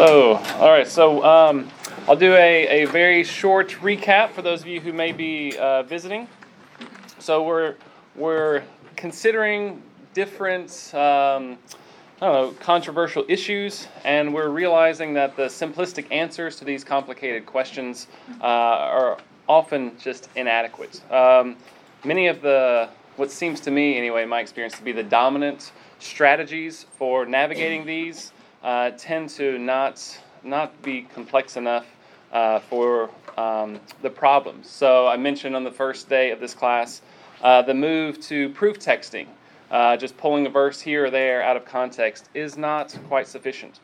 Hello. All right, so um, I'll do a, a very short recap for those of you who may be uh, visiting. So we're we're considering different um, I don't know controversial issues, and we're realizing that the simplistic answers to these complicated questions uh, are often just inadequate. Um, many of the what seems to me, anyway, my experience, to be the dominant strategies for navigating these uh, tend to not not be complex enough uh, for um, the problems. So I mentioned on the first day of this class uh, the move to proof texting, uh, just pulling a verse here or there out of context, is not quite sufficient.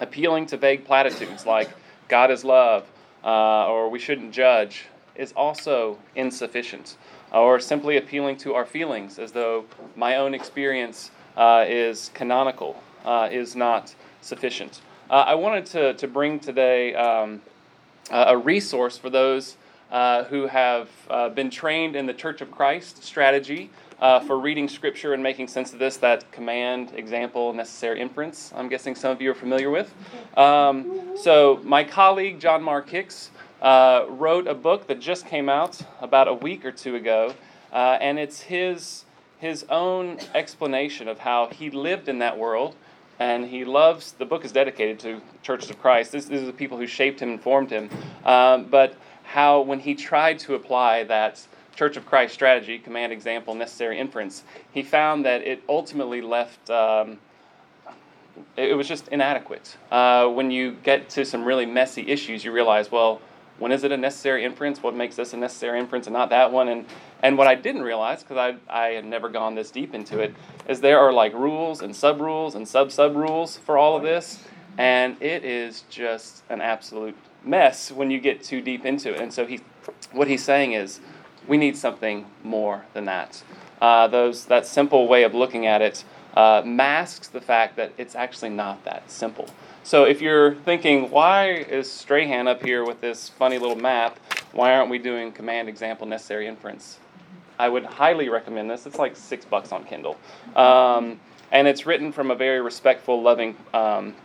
Appealing to vague platitudes like God is love uh, or we shouldn't judge is also insufficient. Or simply appealing to our feelings as though my own experience uh, is canonical is not sufficient. Uh, I wanted to, to bring today um, a resource for those uh, who have uh, been trained in the Church of Christ strategy uh, for reading Scripture and making sense of this, that command, example, necessary inference, I'm guessing some of you are familiar with. Um, so, my colleague, John Mark Hicks, uh, wrote a book that just came out about a week or two ago, uh, and it's his, his own explanation of how he lived in that world and he loves the book is dedicated to churches of christ. This, these are the people who shaped him and formed him. Um, but how when he tried to apply that church of christ strategy command example necessary inference he found that it ultimately left um, it was just inadequate. Uh, when you get to some really messy issues you realize well when is it a necessary inference? What makes this a necessary inference and not that one? And and what I didn't realize, because I I had never gone this deep into it, is there are like rules and sub rules and sub sub rules for all of this, and it is just an absolute mess when you get too deep into it. And so he, what he's saying is, we need something more than that. Uh, those that simple way of looking at it uh, masks the fact that it's actually not that simple. So if you're thinking, why is Strahan up here with this funny little map? Why aren't we doing command example necessary inference? I would highly recommend this. It's like six bucks on Kindle. Um, and it's written from a very respectful, loving, um,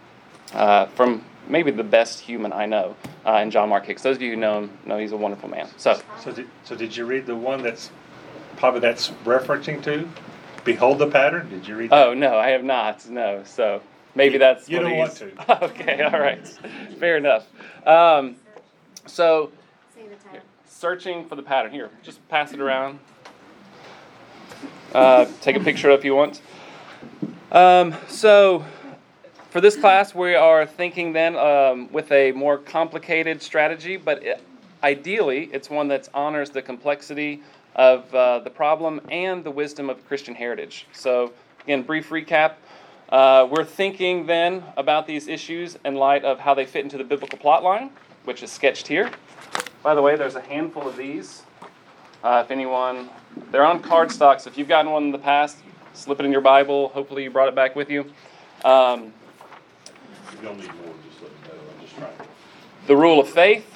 uh, from maybe the best human I know, uh, in John Mark Hicks. Those of you who know him know he's a wonderful man. So, so did, so did you read the one that's probably that's referencing to? Behold the pattern. Did you read? That? Oh no, I have not. No. So Maybe that's you don't want to. okay, all right, fair enough. Um, so, searching for the pattern here. Just pass it around. Uh, take a picture if you want. Um, so, for this class, we are thinking then um, with a more complicated strategy, but it, ideally, it's one that honors the complexity of uh, the problem and the wisdom of Christian heritage. So, again, brief recap. Uh, we're thinking then about these issues in light of how they fit into the biblical plot line, which is sketched here. By the way, there's a handful of these. Uh, if anyone, they're on cardstock, so if you've gotten one in the past, slip it in your Bible. Hopefully, you brought it back with you. Um, you don't need more, just let me know. I'm just trying. The rule of faith.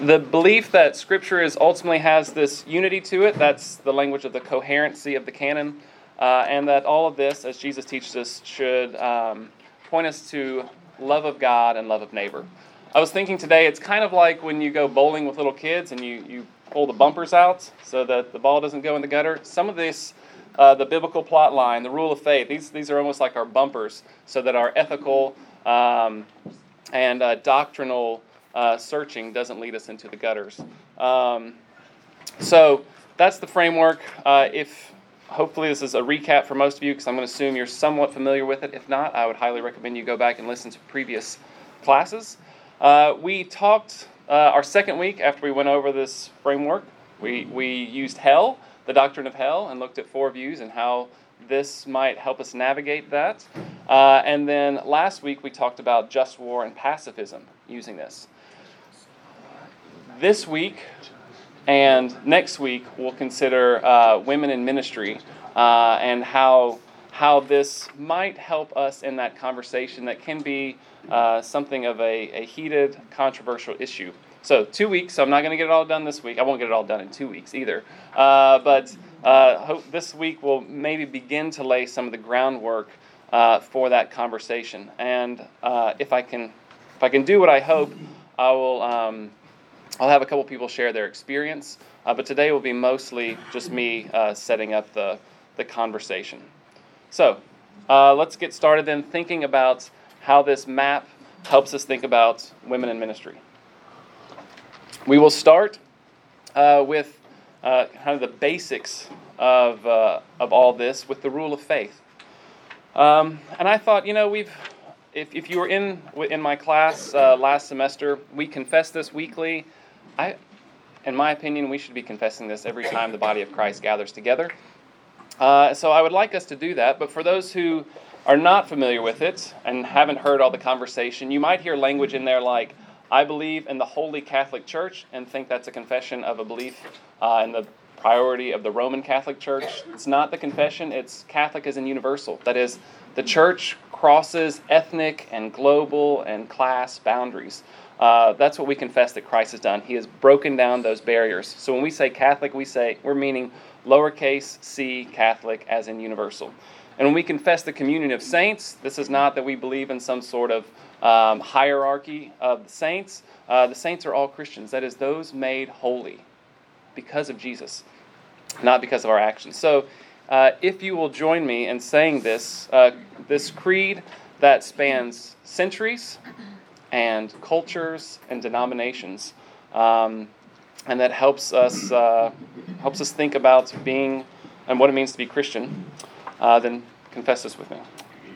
The belief that Scripture is ultimately has this unity to it. That's the language of the coherency of the canon. Uh, and that all of this, as Jesus teaches us, should um, point us to love of God and love of neighbor. I was thinking today, it's kind of like when you go bowling with little kids and you, you pull the bumpers out so that the ball doesn't go in the gutter. Some of this, uh, the biblical plot line, the rule of faith, these, these are almost like our bumpers so that our ethical um, and uh, doctrinal uh, searching doesn't lead us into the gutters. Um, so that's the framework. Uh, if hopefully this is a recap for most of you because I'm going to assume you're somewhat familiar with it. If not, I would highly recommend you go back and listen to previous classes. Uh, we talked uh, our second week after we went over this framework. We, we used hell, the doctrine of hell, and looked at four views and how this might help us navigate that. Uh, and then last week we talked about just war and pacifism using this. This week and next week, we'll consider uh, women in ministry uh, and how, how this might help us in that conversation that can be uh, something of a, a heated, controversial issue. So, two weeks. So I'm not going to get it all done this week. I won't get it all done in two weeks either. Uh, but uh, hope this week will maybe begin to lay some of the groundwork uh, for that conversation. And if I can, if I can do what I hope, I will. Um, I'll have a couple people share their experience, uh, but today will be mostly just me uh, setting up the the conversation. So uh, let's get started then, thinking about how this map helps us think about women in ministry. We will start uh, with uh, kind of the basics of, uh, of all this with the rule of faith. Um, and I thought, you know, we've, if, if you were in, in my class uh, last semester, we confess this weekly. I, in my opinion, we should be confessing this every time the body of Christ gathers together. Uh, so I would like us to do that. But for those who are not familiar with it and haven't heard all the conversation, you might hear language in there like, I believe in the Holy Catholic Church and think that's a confession of a belief uh, in the priority of the Roman Catholic Church. It's not the confession, it's Catholic as in universal. That is, the church crosses ethnic and global and class boundaries. Uh, that's what we confess that Christ has done. He has broken down those barriers. So when we say Catholic, we say we're meaning lowercase c Catholic as in universal. And when we confess the communion of saints, this is not that we believe in some sort of um, hierarchy of the saints. Uh, the saints are all Christians, that is, those made holy because of Jesus, not because of our actions. So, uh, if you will join me in saying this, uh, this creed that spans centuries and cultures and denominations, um, and that helps us uh, helps us think about being and what it means to be Christian, uh, then confess this with me.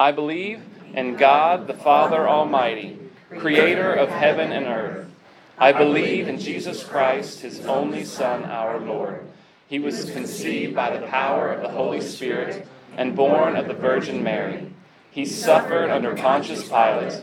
I believe in God the Father Almighty, creator of heaven and earth. I believe in Jesus Christ, his only Son, our Lord. He was conceived by the power of the Holy Spirit and born of the Virgin Mary. He suffered under Pontius Pilate,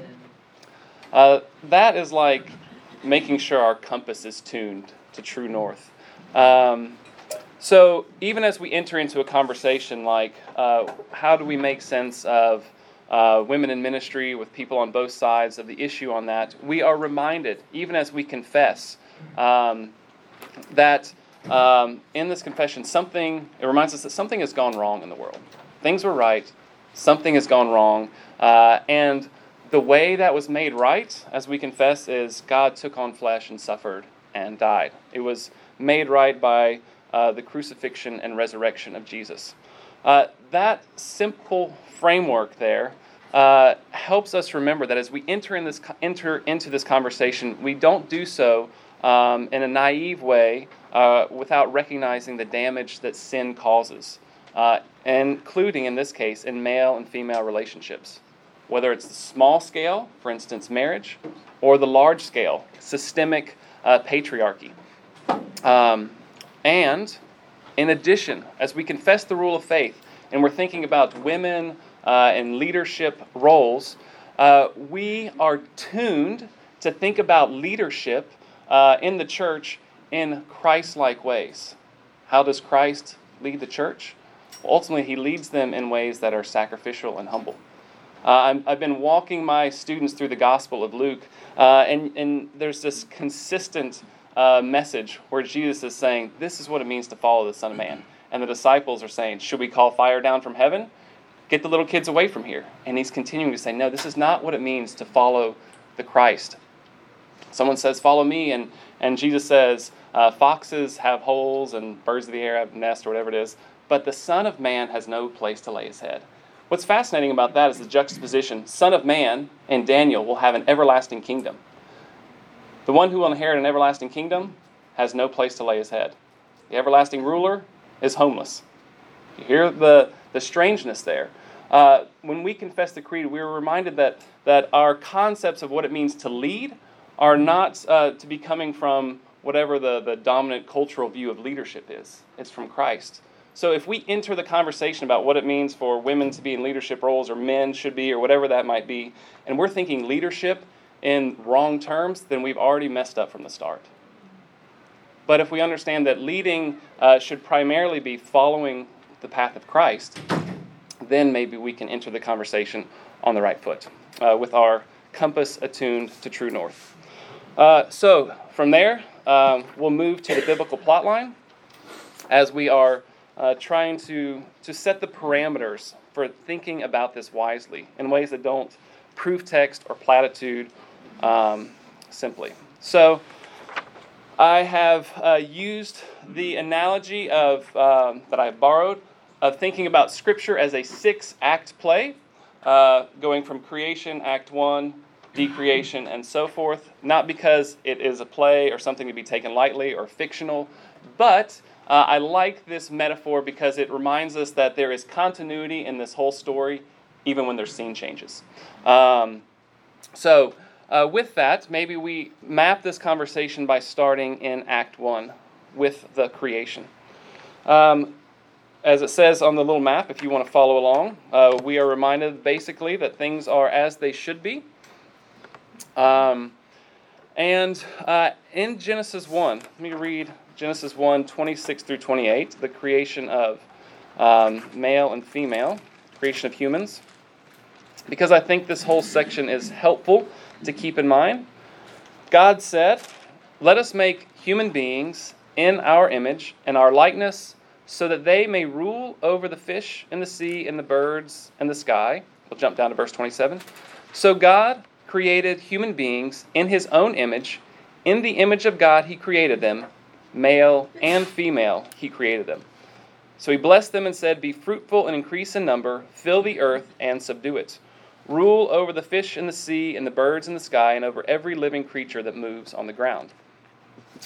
Uh, that is like making sure our compass is tuned to true north. Um, so, even as we enter into a conversation like uh, how do we make sense of uh, women in ministry with people on both sides of the issue on that, we are reminded, even as we confess, um, that um, in this confession, something, it reminds us that something has gone wrong in the world. Things were right, something has gone wrong, uh, and the way that was made right, as we confess, is God took on flesh and suffered and died. It was made right by uh, the crucifixion and resurrection of Jesus. Uh, that simple framework there uh, helps us remember that as we enter, in this, enter into this conversation, we don't do so um, in a naive way uh, without recognizing the damage that sin causes, uh, including in this case in male and female relationships. Whether it's the small scale, for instance, marriage, or the large scale, systemic uh, patriarchy. Um, and in addition, as we confess the rule of faith and we're thinking about women uh, in leadership roles, uh, we are tuned to think about leadership uh, in the church in Christ like ways. How does Christ lead the church? Well, ultimately, he leads them in ways that are sacrificial and humble. Uh, i have been walking my students through the Gospel of Luke, uh, and, and there's this consistent uh, message where Jesus is saying, This is what it means to follow the Son of Man. And the disciples are saying, Should we call fire down from heaven? Get the little kids away from here. And he's continuing to say, No, this is not what it means to follow the Christ. Someone says, Follow me. And, and Jesus says, uh, Foxes have holes and birds of the air have nests or whatever it is. But the Son of Man has no place to lay his head. What's fascinating about that is the juxtaposition. Son of Man and Daniel will have an everlasting kingdom. The one who will inherit an everlasting kingdom has no place to lay his head. The everlasting ruler is homeless. You hear the, the strangeness there. Uh, when we confess the creed, we are reminded that, that our concepts of what it means to lead are not uh, to be coming from whatever the, the dominant cultural view of leadership is. It's from Christ. So if we enter the conversation about what it means for women to be in leadership roles or men should be or whatever that might be, and we're thinking leadership in wrong terms, then we've already messed up from the start. But if we understand that leading uh, should primarily be following the path of Christ, then maybe we can enter the conversation on the right foot uh, with our compass attuned to true north. Uh, so from there, um, we'll move to the biblical plot line as we are uh, trying to, to set the parameters for thinking about this wisely in ways that don't proof text or platitude um, simply. So I have uh, used the analogy of um, that I borrowed of thinking about Scripture as a six-act play, uh, going from creation, Act One, decreation, and so forth. Not because it is a play or something to be taken lightly or fictional, but uh, I like this metaphor because it reminds us that there is continuity in this whole story, even when there's scene changes. Um, so, uh, with that, maybe we map this conversation by starting in Act 1 with the creation. Um, as it says on the little map, if you want to follow along, uh, we are reminded basically that things are as they should be. Um, and uh, in Genesis 1, let me read Genesis 1 26 through 28, the creation of um, male and female, creation of humans. Because I think this whole section is helpful to keep in mind. God said, Let us make human beings in our image and our likeness, so that they may rule over the fish in the sea and the birds and the sky. We'll jump down to verse 27. So God created human beings in his own image. In the image of God, he created them. Male and female, he created them. So he blessed them and said, Be fruitful and increase in number, fill the earth and subdue it. Rule over the fish in the sea and the birds in the sky, and over every living creature that moves on the ground.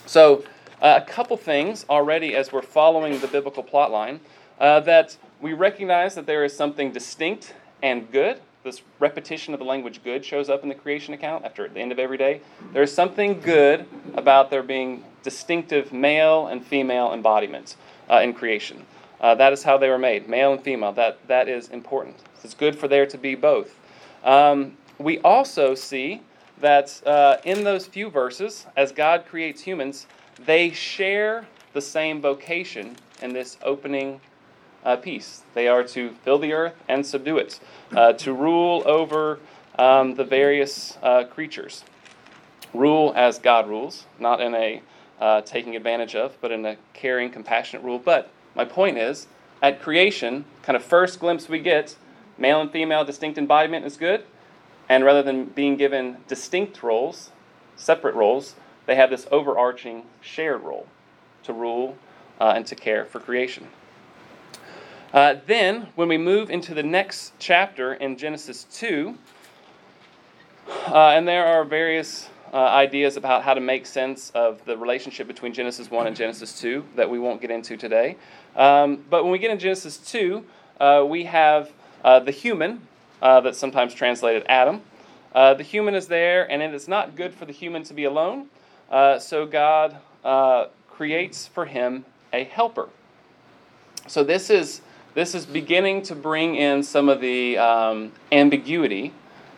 So, uh, a couple things already as we're following the biblical plot line uh, that we recognize that there is something distinct and good this repetition of the language good shows up in the creation account after the end of every day. There is something good about there being distinctive male and female embodiments uh, in creation. Uh, that is how they were made, male and female. That, that is important. It's good for there to be both. Um, we also see that uh, in those few verses, as God creates humans, they share the same vocation in this opening uh, piece. They are to fill the earth and subdue it, uh, to rule over um, the various uh, creatures. Rule as God rules, not in a uh, taking advantage of, but in a caring, compassionate rule. But my point is, at creation, kind of first glimpse we get, male and female distinct embodiment is good. And rather than being given distinct roles, separate roles, they have this overarching shared role to rule uh, and to care for creation. Uh, then, when we move into the next chapter in Genesis 2, uh, and there are various uh, ideas about how to make sense of the relationship between Genesis 1 and Genesis 2 that we won't get into today. Um, but when we get in Genesis 2, uh, we have uh, the human, uh, that's sometimes translated Adam. the human is there, and it is not good for the human to be alone. so God creates for him a helper. So this is this is beginning to bring in some of the um, ambiguity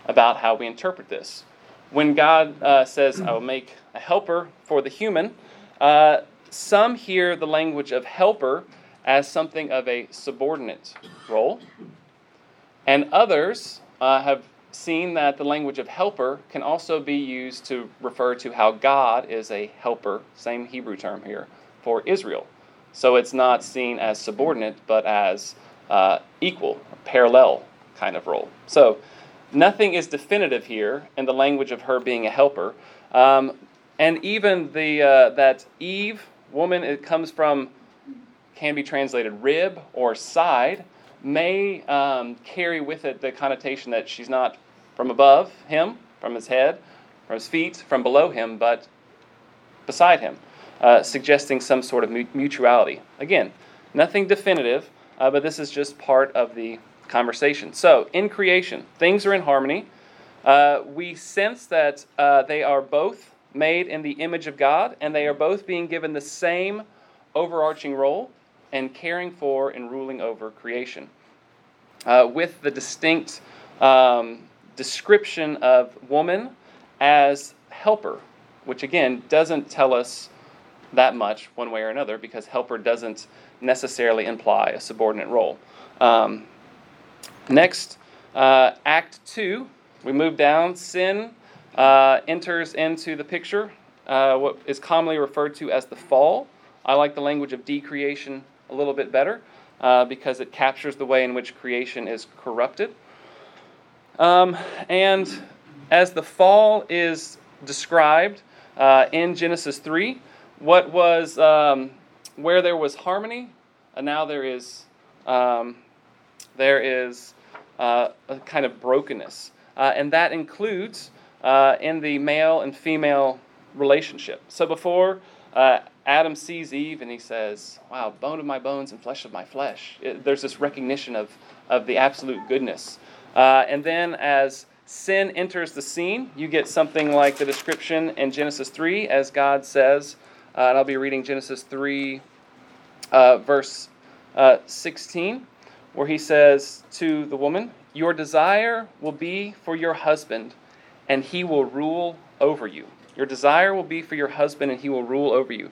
about how we interpret this. When God uh, says, I will make a helper for the human, uh, some hear the language of helper as something of a subordinate role, and others uh, have seen that the language of helper can also be used to refer to how God is a helper, same Hebrew term here, for Israel. So it's not seen as subordinate, but as uh, equal, parallel kind of role. So nothing is definitive here in the language of her being a helper. Um, and even the uh, that Eve woman it comes from can be translated rib or side may um, carry with it the connotation that she's not from above him, from his head, from his feet, from below him, but beside him uh, suggesting some sort of mutuality. Again, nothing definitive, uh, but this is just part of the conversation. So, in creation, things are in harmony. Uh, we sense that uh, they are both made in the image of God, and they are both being given the same overarching role. and caring for and ruling over creation. Uh, with the distinct um, description of woman as helper, which again doesn't tell us that much one way or another because helper doesn't necessarily imply a subordinate role. Um, next, uh, Act 2, we move down. Sin uh, enters into the picture, uh, what is commonly referred to as the fall. I like the language of decreation a little bit better uh, because it captures the way in which creation is corrupted. Um, and as the fall is described uh, in Genesis 3, what was um, where there was harmony, and now there is um, there is uh, a kind of brokenness, uh, and that includes uh, in the male and female relationship. So before uh, Adam sees Eve and he says, "Wow, bone of my bones and flesh of my flesh," it, there's this recognition of of the absolute goodness, uh, and then as sin enters the scene, you get something like the description in Genesis 3 as God says, uh, and I'll be reading Genesis 3, uh, verse uh, 16, where he says to the woman, Your desire will be for your husband, and he will rule over you. Your desire will be for your husband, and he will rule over you.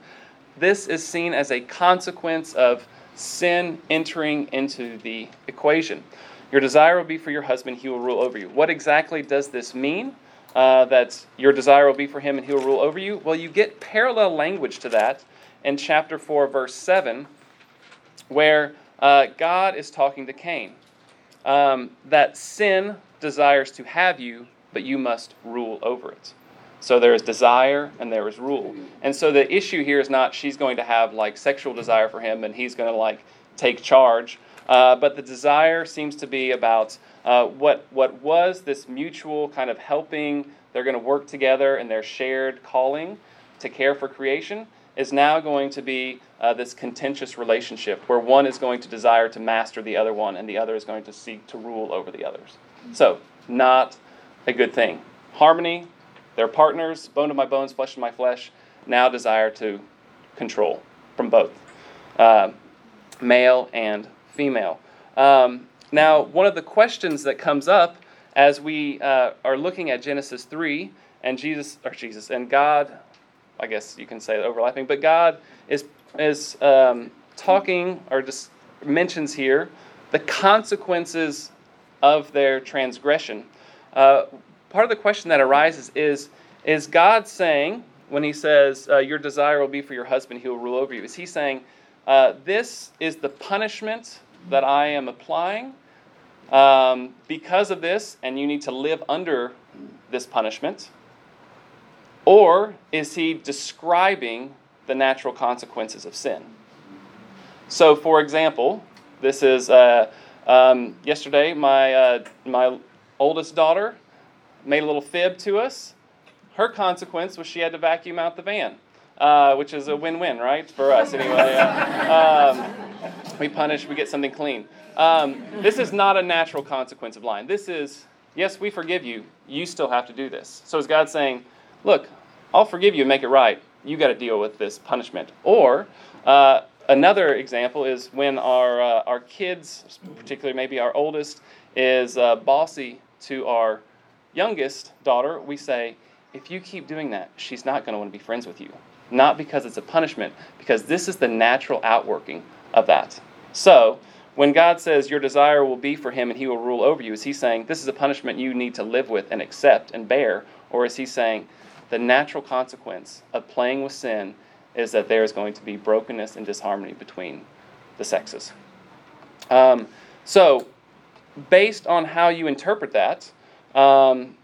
This is seen as a consequence of sin entering into the equation. Your desire will be for your husband, he will rule over you. What exactly does this mean? Uh, that your desire will be for him and he will rule over you? Well, you get parallel language to that in chapter 4, verse 7, where uh, God is talking to Cain. Um, that sin desires to have you, but you must rule over it. So there is desire and there is rule. And so the issue here is not she's going to have like sexual desire for him and he's going to like take charge. Uh, but the desire seems to be about uh, what, what was this mutual kind of helping, they're going to work together in their shared calling to care for creation, is now going to be uh, this contentious relationship where one is going to desire to master the other one and the other is going to seek to rule over the others. So, not a good thing. Harmony, their partners, bone of my bones, flesh of my flesh, now desire to control from both uh, male and female. Um, now, one of the questions that comes up as we uh, are looking at Genesis 3 and Jesus, or Jesus, and God, I guess you can say overlapping, but God is, is um, talking or just mentions here the consequences of their transgression. Uh, part of the question that arises is Is God saying, when He says, uh, Your desire will be for your husband, he will rule over you, is He saying, uh, This is the punishment that I am applying um, because of this, and you need to live under this punishment? Or is he describing the natural consequences of sin? So, for example, this is uh, um, yesterday, my, uh, my oldest daughter made a little fib to us. Her consequence was she had to vacuum out the van, uh, which is a win win, right? For us, anyway. Um, we punish, we get something clean. Um, this is not a natural consequence of lying. This is, yes, we forgive you. You still have to do this. So is God saying, look, I'll forgive you and make it right. You got to deal with this punishment. Or uh, another example is when our uh, our kids, particularly maybe our oldest, is uh, bossy to our youngest daughter. We say, if you keep doing that, she's not going to want to be friends with you. Not because it's a punishment, because this is the natural outworking of that. So, when God says your desire will be for him and he will rule over you, is he saying this is a punishment you need to live with and accept and bear? Or is he saying the natural consequence of playing with sin is that there is going to be brokenness and disharmony between the sexes? Um, so, based on how you interpret that, um,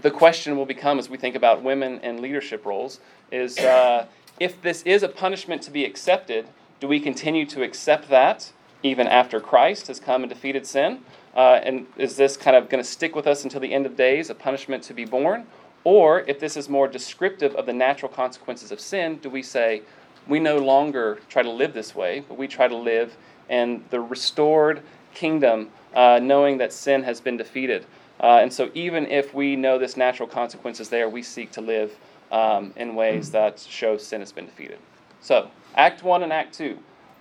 the question will become as we think about women in leadership roles is uh, if this is a punishment to be accepted, do we continue to accept that even after Christ has come and defeated sin? Uh, and is this kind of going to stick with us until the end of days, a punishment to be borne? Or if this is more descriptive of the natural consequences of sin, do we say, we no longer try to live this way, but we try to live in the restored kingdom, uh, knowing that sin has been defeated? Uh, and so, even if we know this natural consequence is there, we seek to live um, in ways that show sin has been defeated. So, Act 1 and Act 2.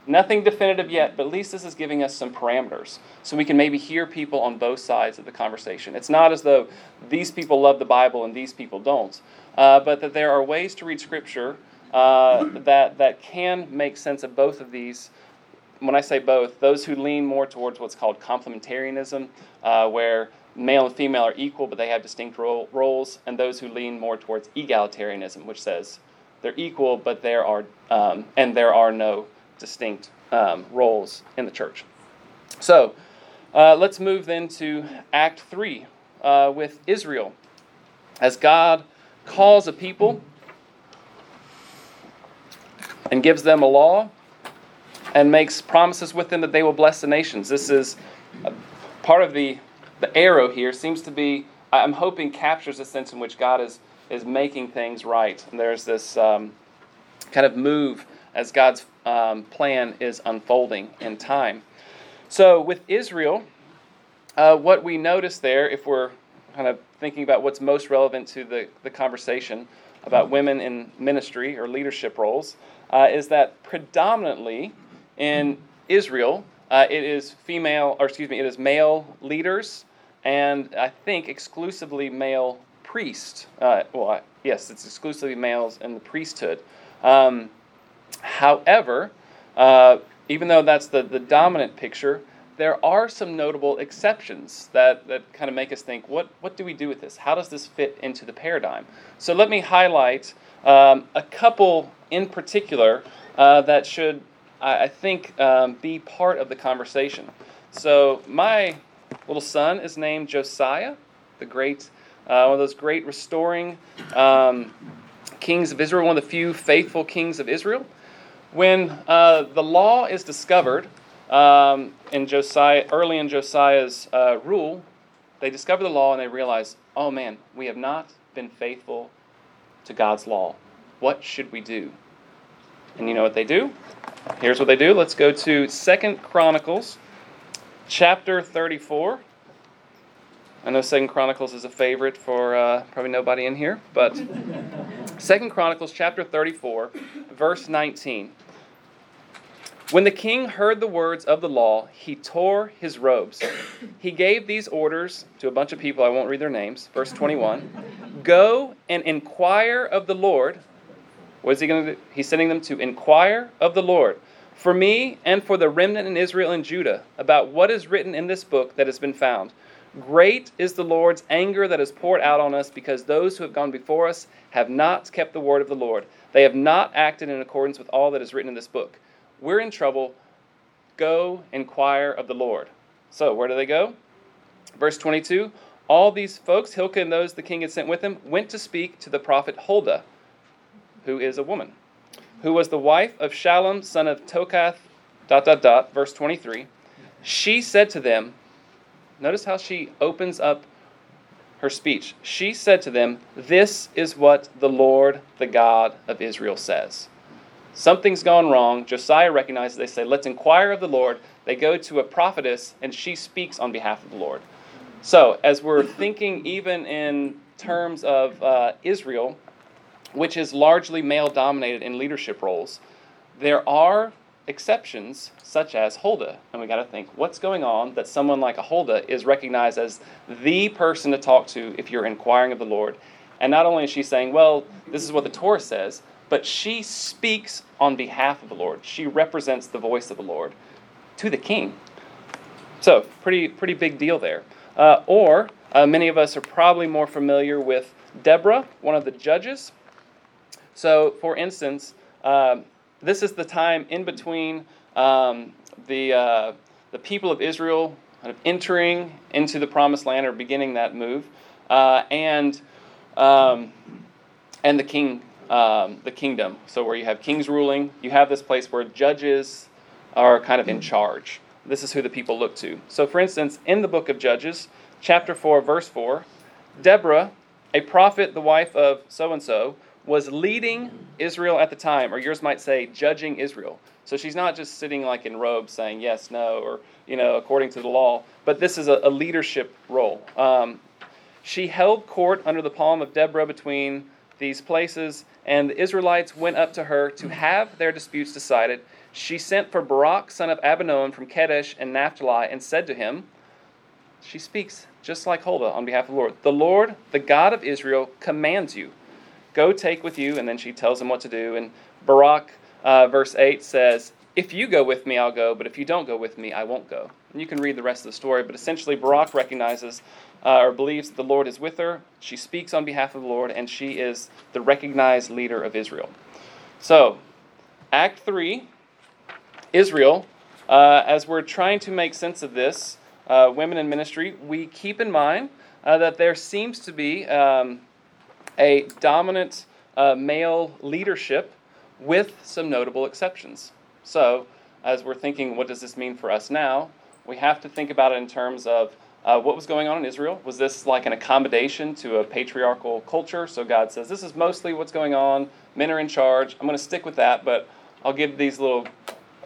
Nothing definitive yet, but at least this is giving us some parameters so we can maybe hear people on both sides of the conversation. It's not as though these people love the Bible and these people don't, uh, but that there are ways to read Scripture uh, that, that can make sense of both of these. When I say both, those who lean more towards what's called complementarianism, uh, where male and female are equal but they have distinct role, roles, and those who lean more towards egalitarianism, which says they're equal but there are um, and there are no distinct um, roles in the church. So uh, let's move then to Act 3 uh, with Israel. As God calls a people and gives them a law and makes promises with them that they will bless the nations. This is part of the, the arrow here, seems to be, I'm hoping, captures the sense in which God is, is making things right. And there's this um, kind of move as God's um, plan is unfolding in time. So, with Israel, uh, what we notice there, if we're kind of thinking about what's most relevant to the, the conversation about women in ministry or leadership roles, uh, is that predominantly in Israel, uh, it is female, or excuse me, it is male leaders, and I think exclusively male priests. Uh, well, yes, it's exclusively males in the priesthood. Um, However, uh, even though that's the, the dominant picture, there are some notable exceptions that, that kind of make us think what, what do we do with this? How does this fit into the paradigm? So let me highlight um, a couple in particular uh, that should, I, I think, um, be part of the conversation. So my little son is named Josiah, the great, uh, one of those great restoring um, kings of Israel, one of the few faithful kings of Israel. When uh, the law is discovered um, in Josiah, early in Josiah's uh, rule, they discover the law and they realize, oh man, we have not been faithful to God's law. What should we do? And you know what they do? Here's what they do. Let's go to Second Chronicles chapter 34. I know Second Chronicles is a favorite for uh, probably nobody in here, but Second Chronicles chapter 34, verse 19. When the king heard the words of the law, he tore his robes. He gave these orders to a bunch of people, I won't read their names. Verse 21 Go and inquire of the Lord. What is he going to do? He's sending them to inquire of the Lord for me and for the remnant in Israel and Judah about what is written in this book that has been found. Great is the Lord's anger that is poured out on us because those who have gone before us have not kept the word of the Lord. They have not acted in accordance with all that is written in this book. We're in trouble. Go inquire of the Lord. So, where do they go? Verse 22 All these folks, Hilkiah and those the king had sent with him, went to speak to the prophet Huldah, who is a woman, who was the wife of Shallum, son of Tokhath, dot, dot, dot, verse 23. She said to them, Notice how she opens up her speech. She said to them, This is what the Lord, the God of Israel, says. Something's gone wrong. Josiah recognizes, they say, Let's inquire of the Lord. They go to a prophetess, and she speaks on behalf of the Lord. So, as we're thinking even in terms of uh, Israel, which is largely male dominated in leadership roles, there are exceptions, such as Huldah. And we got to think what's going on that someone like a Huldah is recognized as the person to talk to if you're inquiring of the Lord. And not only is she saying, well, this is what the Torah says, but she speaks on behalf of the Lord. She represents the voice of the Lord to the king. So, pretty, pretty big deal there. Uh, or, uh, many of us are probably more familiar with Deborah, one of the judges. So, for instance, uh, this is the time in between um, the, uh, the people of Israel kind of entering into the promised land or beginning that move, uh, and, um, and the king. Um, the kingdom. So, where you have kings ruling, you have this place where judges are kind of in charge. This is who the people look to. So, for instance, in the book of Judges, chapter 4, verse 4, Deborah, a prophet, the wife of so and so, was leading Israel at the time, or yours might say, judging Israel. So she's not just sitting like in robes saying yes, no, or, you know, according to the law, but this is a, a leadership role. Um, she held court under the palm of Deborah between these places, and the Israelites went up to her to have their disputes decided. She sent for Barak, son of Abinoam from Kadesh and Naphtali, and said to him, She speaks just like Huldah on behalf of the Lord. The Lord, the God of Israel, commands you, Go take with you. And then she tells him what to do. And Barak, uh, verse 8, says, If you go with me, I'll go, but if you don't go with me, I won't go. And you can read the rest of the story, but essentially, Barak recognizes uh, or believes that the Lord is with her. She speaks on behalf of the Lord, and she is the recognized leader of Israel. So, Act 3, Israel, uh, as we're trying to make sense of this, uh, women in ministry, we keep in mind uh, that there seems to be um, a dominant uh, male leadership with some notable exceptions. So, as we're thinking, what does this mean for us now? We have to think about it in terms of uh, what was going on in Israel? Was this like an accommodation to a patriarchal culture? So God says, This is mostly what's going on. Men are in charge. I'm going to stick with that, but I'll give these little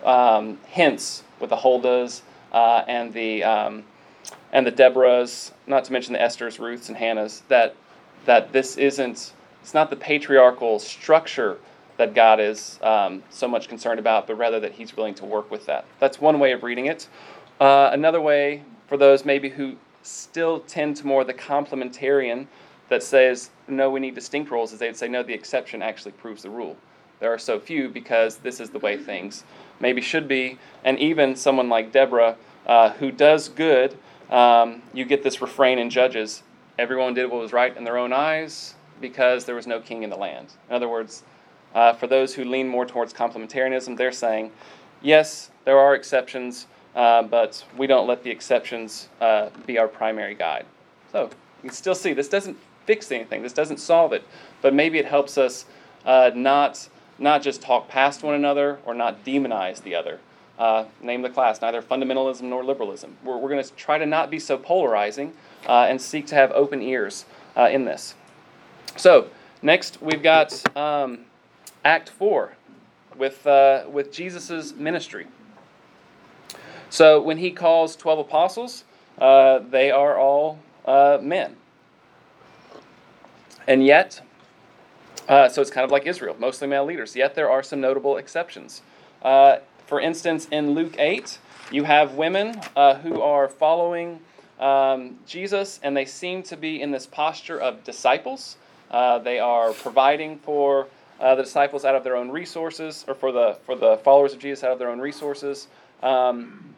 um, hints with the Huldahs uh, and the um, and the Deborahs, not to mention the Esther's, Ruths, and Hannahs, that that this isn't it's not the patriarchal structure that God is um, so much concerned about, but rather that He's willing to work with that. That's one way of reading it. Uh, another way for those maybe who still tend to more the complementarian that says, no, we need distinct roles, is they'd say, no, the exception actually proves the rule. There are so few because this is the way things maybe should be. And even someone like Deborah, uh, who does good, um, you get this refrain in Judges everyone did what was right in their own eyes because there was no king in the land. In other words, uh, for those who lean more towards complementarianism, they're saying, yes, there are exceptions, uh, but we don't let the exceptions uh, be our primary guide. So you can still see this doesn't fix anything, this doesn't solve it, but maybe it helps us uh, not, not just talk past one another or not demonize the other. Uh, name the class, neither fundamentalism nor liberalism. We're, we're going to try to not be so polarizing uh, and seek to have open ears uh, in this. So, next we've got um, Act 4 with, uh, with Jesus' ministry. So when he calls 12 apostles, uh, they are all uh, men. And yet, uh, so it's kind of like Israel, mostly male leaders. Yet there are some notable exceptions. For instance, in Luke 8, you have women who are following um, Jesus, and they seem to be in this posture of disciples. Uh, they are providing for the disciples out of their own resources, or for the for the followers of Jesus out of their own resources. Um,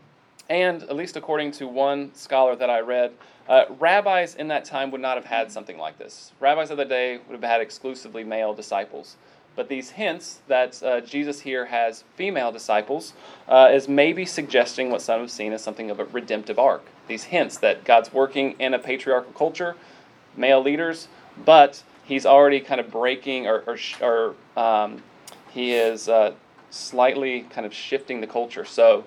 and at least according to one scholar that I read, uh, rabbis in that time would not have had something like this. Rabbis of the day would have had exclusively male disciples. But these hints that uh, Jesus here has female disciples uh, is maybe suggesting what some have seen as something of a redemptive arc. These hints that God's working in a patriarchal culture, male leaders, but he's already kind of breaking or, or, or um, he is uh, slightly kind of shifting the culture. So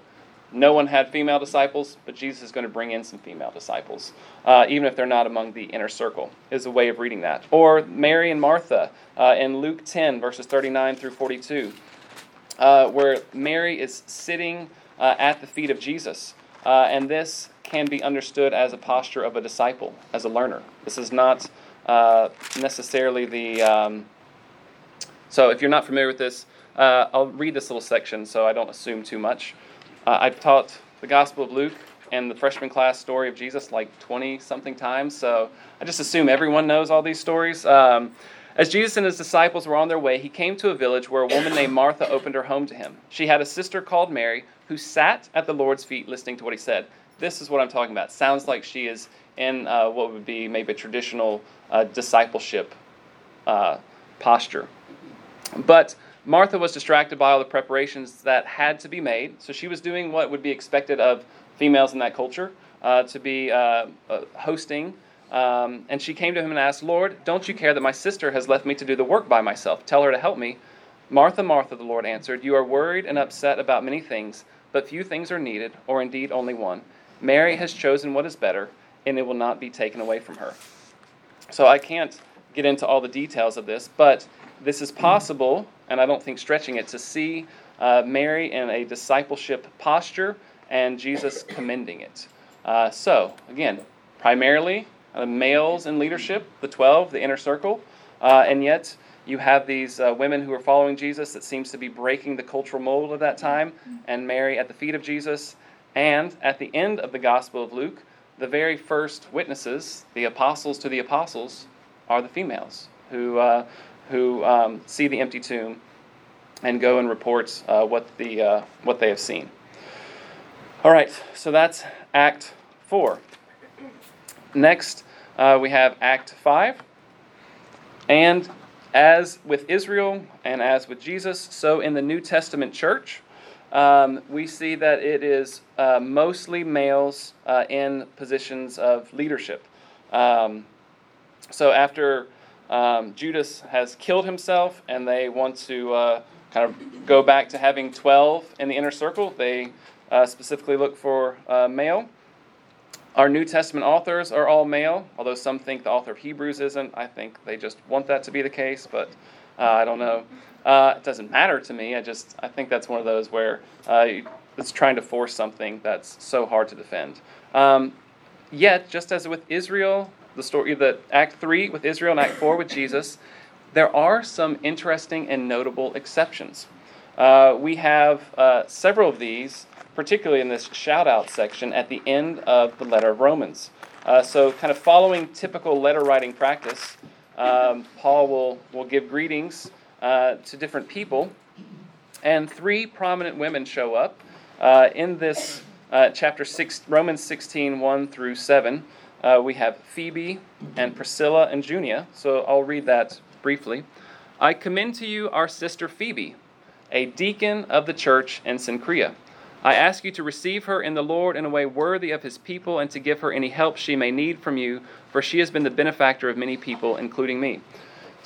no one had female disciples, but Jesus is going to bring in some female disciples, uh, even if they're not among the inner circle, is a way of reading that. Or Mary and Martha uh, in Luke 10, verses 39 through 42, uh, where Mary is sitting uh, at the feet of Jesus. Uh, and this can be understood as a posture of a disciple, as a learner. This is not uh, necessarily the. Um, so if you're not familiar with this, I'll read this little section so I don't assume too much. Uh, I've taught the Gospel of Luke and the freshman class story of Jesus like 20 something times, so I just assume everyone knows all these stories. Um, as Jesus and his disciples were on their way, he came to a village where a woman named Martha opened her home to him. She had a sister called Mary who sat at the Lord's feet listening to what he said. This is what I'm talking about. Sounds like she is in uh, what would be maybe a traditional uh, discipleship uh, posture. But Martha was distracted by all the preparations that had to be made. So she was doing what would be expected of females in that culture uh, to be uh, uh, hosting. Um, and she came to him and asked, Lord, don't you care that my sister has left me to do the work by myself? Tell her to help me. Martha, Martha, the Lord answered, You are worried and upset about many things, but few things are needed, or indeed only one. Mary has chosen what is better, and it will not be taken away from her. So I can't get into all the details of this, but this is possible and I don't think stretching it, to see uh, Mary in a discipleship posture and Jesus commending it. Uh, so, again, primarily uh, males in leadership, the 12, the inner circle, uh, and yet you have these uh, women who are following Jesus that seems to be breaking the cultural mold of that time, and Mary at the feet of Jesus. And at the end of the Gospel of Luke, the very first witnesses, the apostles to the apostles, are the females who, uh, who um, see the empty tomb and go and report uh, what, the, uh, what they have seen. All right, so that's Act 4. Next, uh, we have Act 5. And as with Israel and as with Jesus, so in the New Testament church, um, we see that it is uh, mostly males uh, in positions of leadership. Um, so after um, Judas has killed himself and they want to uh, kind of go back to having 12 in the inner circle, they uh, specifically look for uh, male. Our New Testament authors are all male, although some think the author of Hebrews isn't. I think they just want that to be the case, but uh, I don't know. Uh, it doesn't matter to me. I just I think that's one of those where uh, it's trying to force something that's so hard to defend. Um, yet, just as with Israel, the story, the Act three with Israel and Act four with Jesus, there are some interesting and notable exceptions. Uh, we have uh, several of these, particularly in this shout out section at the end of the letter of Romans. Uh, so, kind of following typical letter writing practice, um, Paul will, will give greetings uh, to different people, and three prominent women show up uh, in this uh, chapter six, Romans 16 1 through 7. we have Phoebe and Priscilla and Junia. So, I'll read that briefly. I commend to you our sister Phoebe, a deacon of the church in Cenchrea. I ask you to receive her in the Lord in a way worthy of his people and to give her any help she may need from you, for she has been the benefactor of many people, including me.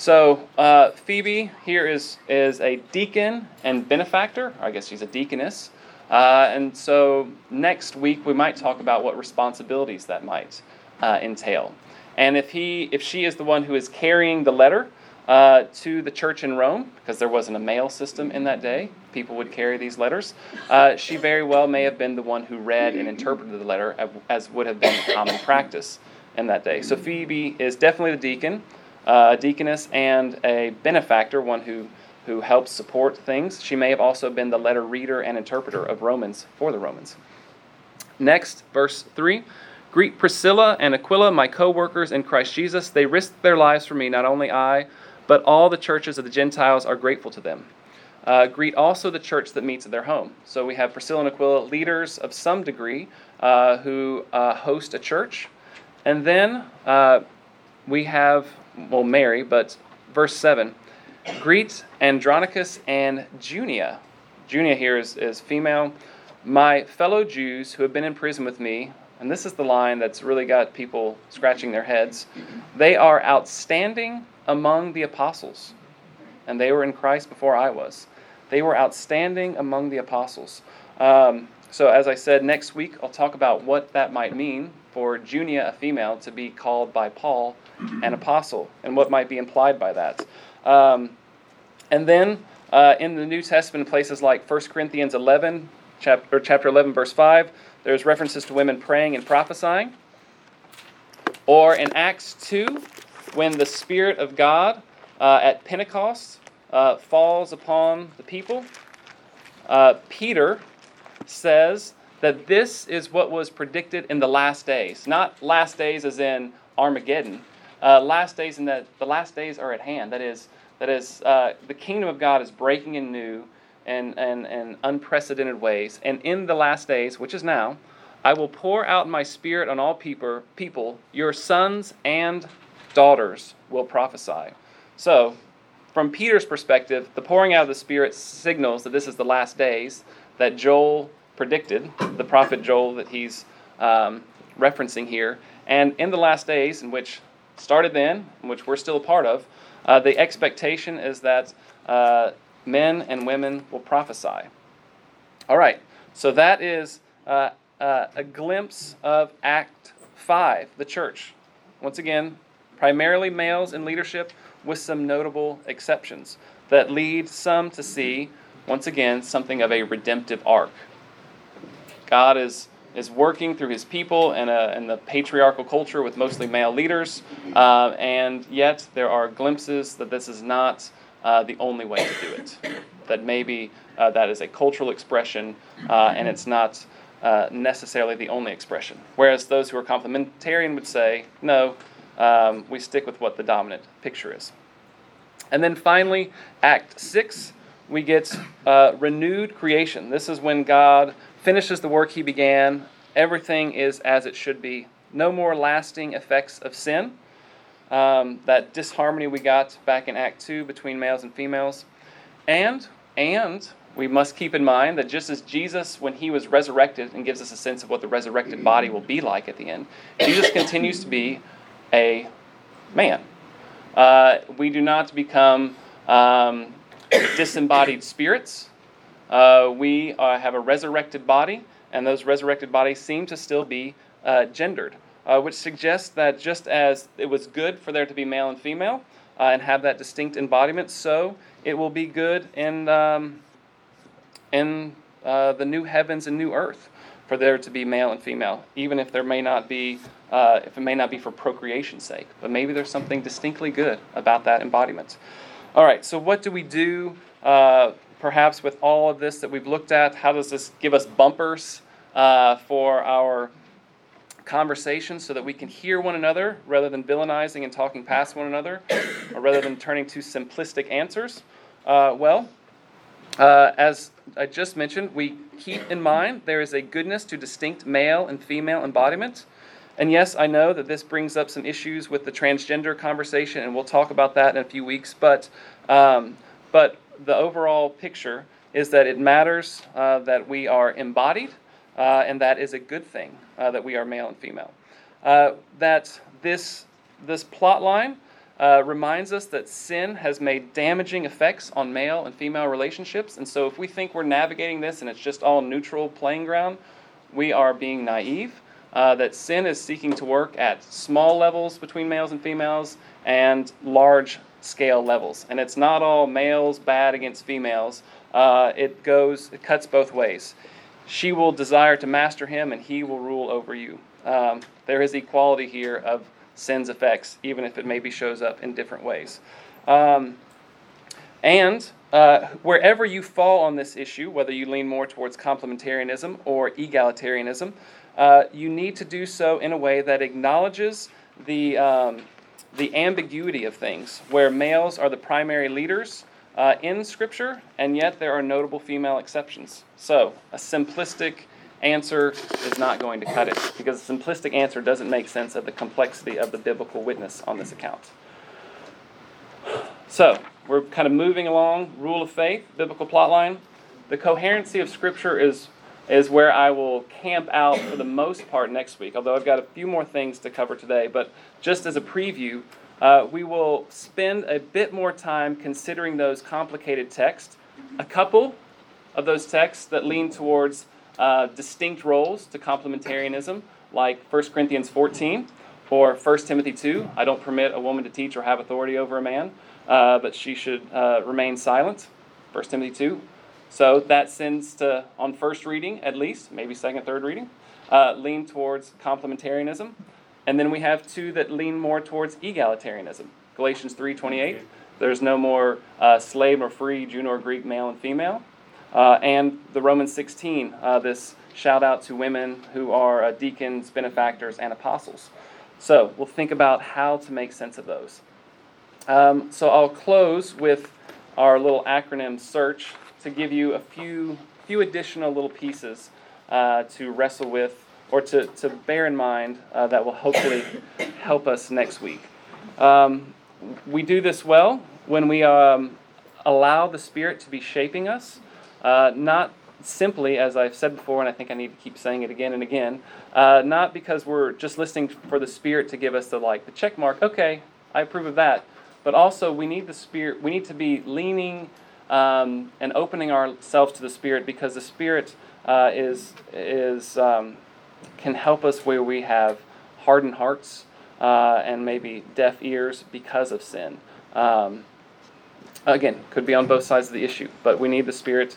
So, uh, Phoebe here is, is a deacon and benefactor. I guess she's a deaconess. Uh, and so, next week we might talk about what responsibilities that might uh, entail. And if, he, if she is the one who is carrying the letter, uh, to the church in Rome, because there wasn't a mail system in that day. People would carry these letters. Uh, she very well may have been the one who read and interpreted the letter, as would have been common practice in that day. So Phoebe is definitely the deacon, uh, a deaconess, and a benefactor, one who, who helps support things. She may have also been the letter reader and interpreter of Romans for the Romans. Next, verse 3. Greet Priscilla and Aquila, my co workers in Christ Jesus. They risked their lives for me, not only I but all the churches of the Gentiles are grateful to them. Uh, greet also the church that meets at their home. So we have Priscilla and Aquila, leaders of some degree, uh, who uh, host a church. And then uh, we have, well, Mary, but verse 7 greet Andronicus and Junia. Junia here is, is female. My fellow Jews who have been in prison with me, and this is the line that's really got people scratching their heads. They are outstanding among the apostles, and they were in Christ before I was. They were outstanding among the apostles. Um, so, as I said, next week I'll talk about what that might mean for Junia, a female, to be called by Paul an apostle, and what might be implied by that. Um, and then uh, in the New Testament, places like 1 Corinthians 11, chapter, chapter 11, verse 5, there's references to women praying and prophesying. Or in Acts 2, when the Spirit of God uh, at Pentecost uh, falls upon the people, uh, Peter says that this is what was predicted in the last days. Not last days as in Armageddon. Uh, last days in that the last days are at hand. That is, that is uh, the kingdom of God is breaking in new and, and, and unprecedented ways. And in the last days, which is now, I will pour out my spirit on all people, people your sons and daughters will prophesy. So, from Peter's perspective, the pouring out of the Spirit signals that this is the last days that Joel predicted, the prophet Joel that he's um, referencing here. And in the last days, in which started then, which we're still a part of, uh, the expectation is that uh, men and women will prophesy. All right, so that is uh, uh a glimpse of Act 5, the church. Once again, primarily males in leadership, with some notable exceptions that lead some to see, once again, something of a redemptive arc. God is is working through his people in, a, in the patriarchal culture with mostly male leaders, uh, and yet there are glimpses that this is not uh, the only way to do it. That maybe uh, that is a cultural expression, uh, and it's not uh, necessarily the only expression. Whereas those who are complementarian would say, no, um, we stick with what the dominant picture is. And then finally, Act 6, we get uh, renewed creation. This is when God finishes the work he began. Everything is as it should be. No more lasting effects of sin. Um, that disharmony we got back in Act 2 between males and females. And, and we must keep in mind that just as Jesus, when he was resurrected and gives us a sense of what the resurrected body will be like at the end, Jesus continues to be a man. Uh, we do not become um, disembodied spirits. Uh, we uh, have a resurrected body, and those resurrected bodies seem to still be uh, gendered, uh, which suggests that just as it was good for there to be male and female uh, and have that distinct embodiment, so it will be good in, um, in the new heavens and new earth for there to be male and female, even if there may not be, uh, if it may not be for procreation's sake. But maybe there's something distinctly good about that embodiment. All right, so what do we do uh, perhaps with all of this that we've looked at? How does this give us bumpers uh, for our conversation so that we can hear one another rather than villainizing and talking past one another, or rather than turning to simplistic answers? Uh, well, uh, as I just mentioned, we keep in mind there is a goodness to distinct male and female embodiment. And yes, I know that this brings up some issues with the transgender conversation, and we'll talk about that in a few weeks. But, um, but the overall picture is that it matters uh, that we are embodied, uh, and that is a good thing uh, that we are male and female. Uh, that this this plot line uh, reminds us that sin has made damaging effects on male and female relationships. And so, if we think we're navigating this and it's just all neutral playing ground, we are being naive. Uh, that sin is seeking to work at small levels between males and females and large scale levels. And it's not all males bad against females. Uh, it goes, it cuts both ways. She will desire to master him, and he will rule over you. Um, there is equality here of sin's effects, even if it maybe shows up in different ways. Um, and uh, wherever you fall on this issue, whether you lean more towards complementarianism or egalitarianism, uh, you need to do so in a way that acknowledges the, um, the ambiguity of things, where males are the primary leaders uh, in Scripture, and yet there are notable female exceptions. So, a simplistic answer is not going to cut it because a simplistic answer doesn't make sense of the complexity of the biblical witness on this account. So, we're kind of moving along. Rule of faith, biblical plotline. The coherency of Scripture is, is where I will camp out for the most part next week, although I've got a few more things to cover today. But just as a preview, uh, we will spend a bit more time considering those complicated texts. A couple of those texts that lean towards uh, distinct roles to complementarianism, like 1 Corinthians 14 or 1 Timothy 2. I don't permit a woman to teach or have authority over a man, uh, but she should uh, remain silent. 1 Timothy 2. So that sends to, on first reading at least, maybe second, third reading, uh, lean towards complementarianism. And then we have two that lean more towards egalitarianism. Galatians 3.28, there's no more uh, slave or free, Jew nor Greek, male and female. Uh, and the Romans 16, uh, this shout out to women who are uh, deacons, benefactors, and apostles. So we'll think about how to make sense of those. Um, so I'll close with our little acronym search to give you a few, few additional little pieces uh, to wrestle with or to, to bear in mind uh, that will hopefully help us next week. Um, we do this well when we um, allow the Spirit to be shaping us. Uh, not simply, as I've said before, and I think I need to keep saying it again and again, uh, not because we're just listening for the Spirit to give us the like the check mark. Okay, I approve of that. But also, we need the Spirit. We need to be leaning um, and opening ourselves to the Spirit because the Spirit uh, is is um, can help us where we have hardened hearts uh, and maybe deaf ears because of sin. Um, again, could be on both sides of the issue, but we need the Spirit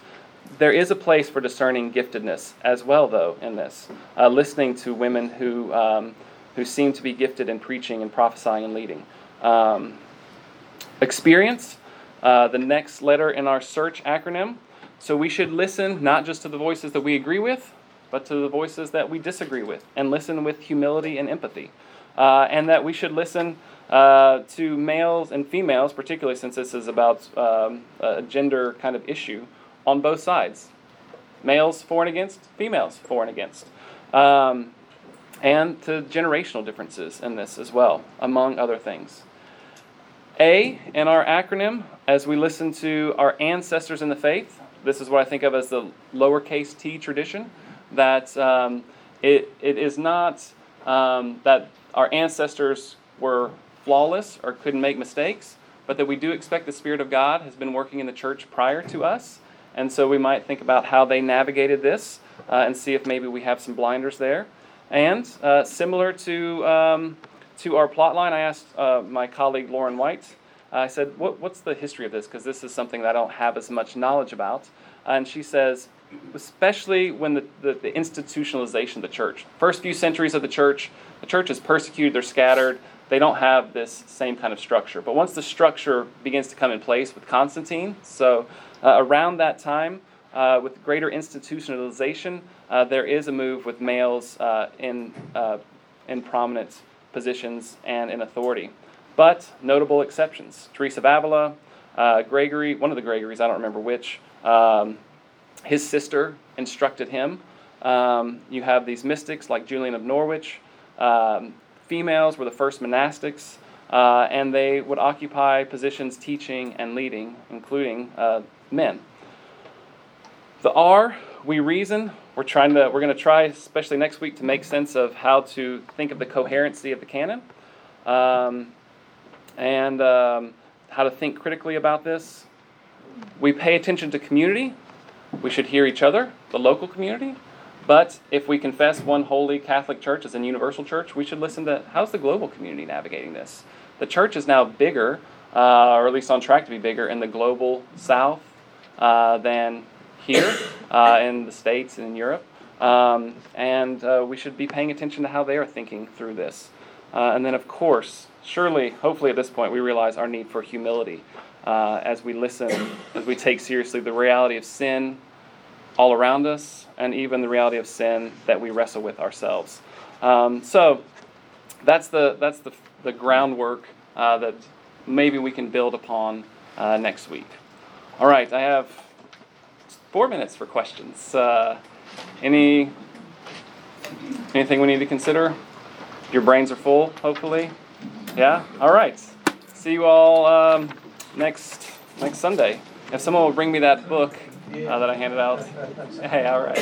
there is a place for discerning giftedness as well, though, in this. Uh, listening to women who, um, who seem to be gifted in preaching and prophesying and leading. Um, experience, uh, the next letter in our search acronym. So we should listen not just to the voices that we agree with, but to the voices that we disagree with, and listen with humility and empathy. Uh, and that we should listen uh, to males and females, particularly since this is about um, a gender kind of issue, on both sides males for and against, females for and against. Um, and to generational differences in this as well, among other things. A in our acronym, as we listen to our ancestors in the faith, this is what I think of as the lowercase t tradition, that um, it, it is not um, that our ancestors were flawless or couldn't make mistakes, but that we do expect the Spirit of God has been working in the church prior to us. And so we might think about how they navigated this uh, and see if maybe we have some blinders there. And uh, similar to, um, to our plot line, I asked uh, my colleague Lauren White, I said, what, What's the history of this? Because this is something that I don't have as much knowledge about. And she says, especially when the, the, the institutionalization of the church. First few centuries of the church, the church is persecuted, they're scattered, they don't have this same kind of structure. But once the structure begins to come in place with Constantine, so uh, around that time, uh, with greater institutionalization, uh, there is a move with males uh, in, uh, in prominent positions and in authority. But notable exceptions Teresa of Avila, uh, Gregory, one of the Gregories, I don't remember which, um, his sister instructed him. Um, you have these mystics like Julian of Norwich. Um, females were the first monastics, uh, and they would occupy positions teaching and leading, including uh, men. The R, we reason. We're trying to. We're going to try, especially next week, to make sense of how to think of the coherency of the canon, um, and um, how to think critically about this. We pay attention to community. We should hear each other, the local community. But if we confess one holy Catholic church as a universal church, we should listen to how's the global community navigating this. The church is now bigger, uh, or at least on track to be bigger, in the global south uh, than here uh, in the States and in Europe. Um, and uh, we should be paying attention to how they are thinking through this. Uh, and then, of course, surely, hopefully at this point, we realize our need for humility uh, as we listen, as we take seriously the reality of sin all around us, and even the reality of sin that we wrestle with ourselves. Um, so that's the that's the, the groundwork uh, that maybe we can build upon uh, next week. All right, I have four minutes for questions. Uh, any anything we need to consider? Your brains are full, hopefully. Yeah. All right. See you all um, next next Sunday. If someone will bring me that book uh, that I handed out. Hey, all right.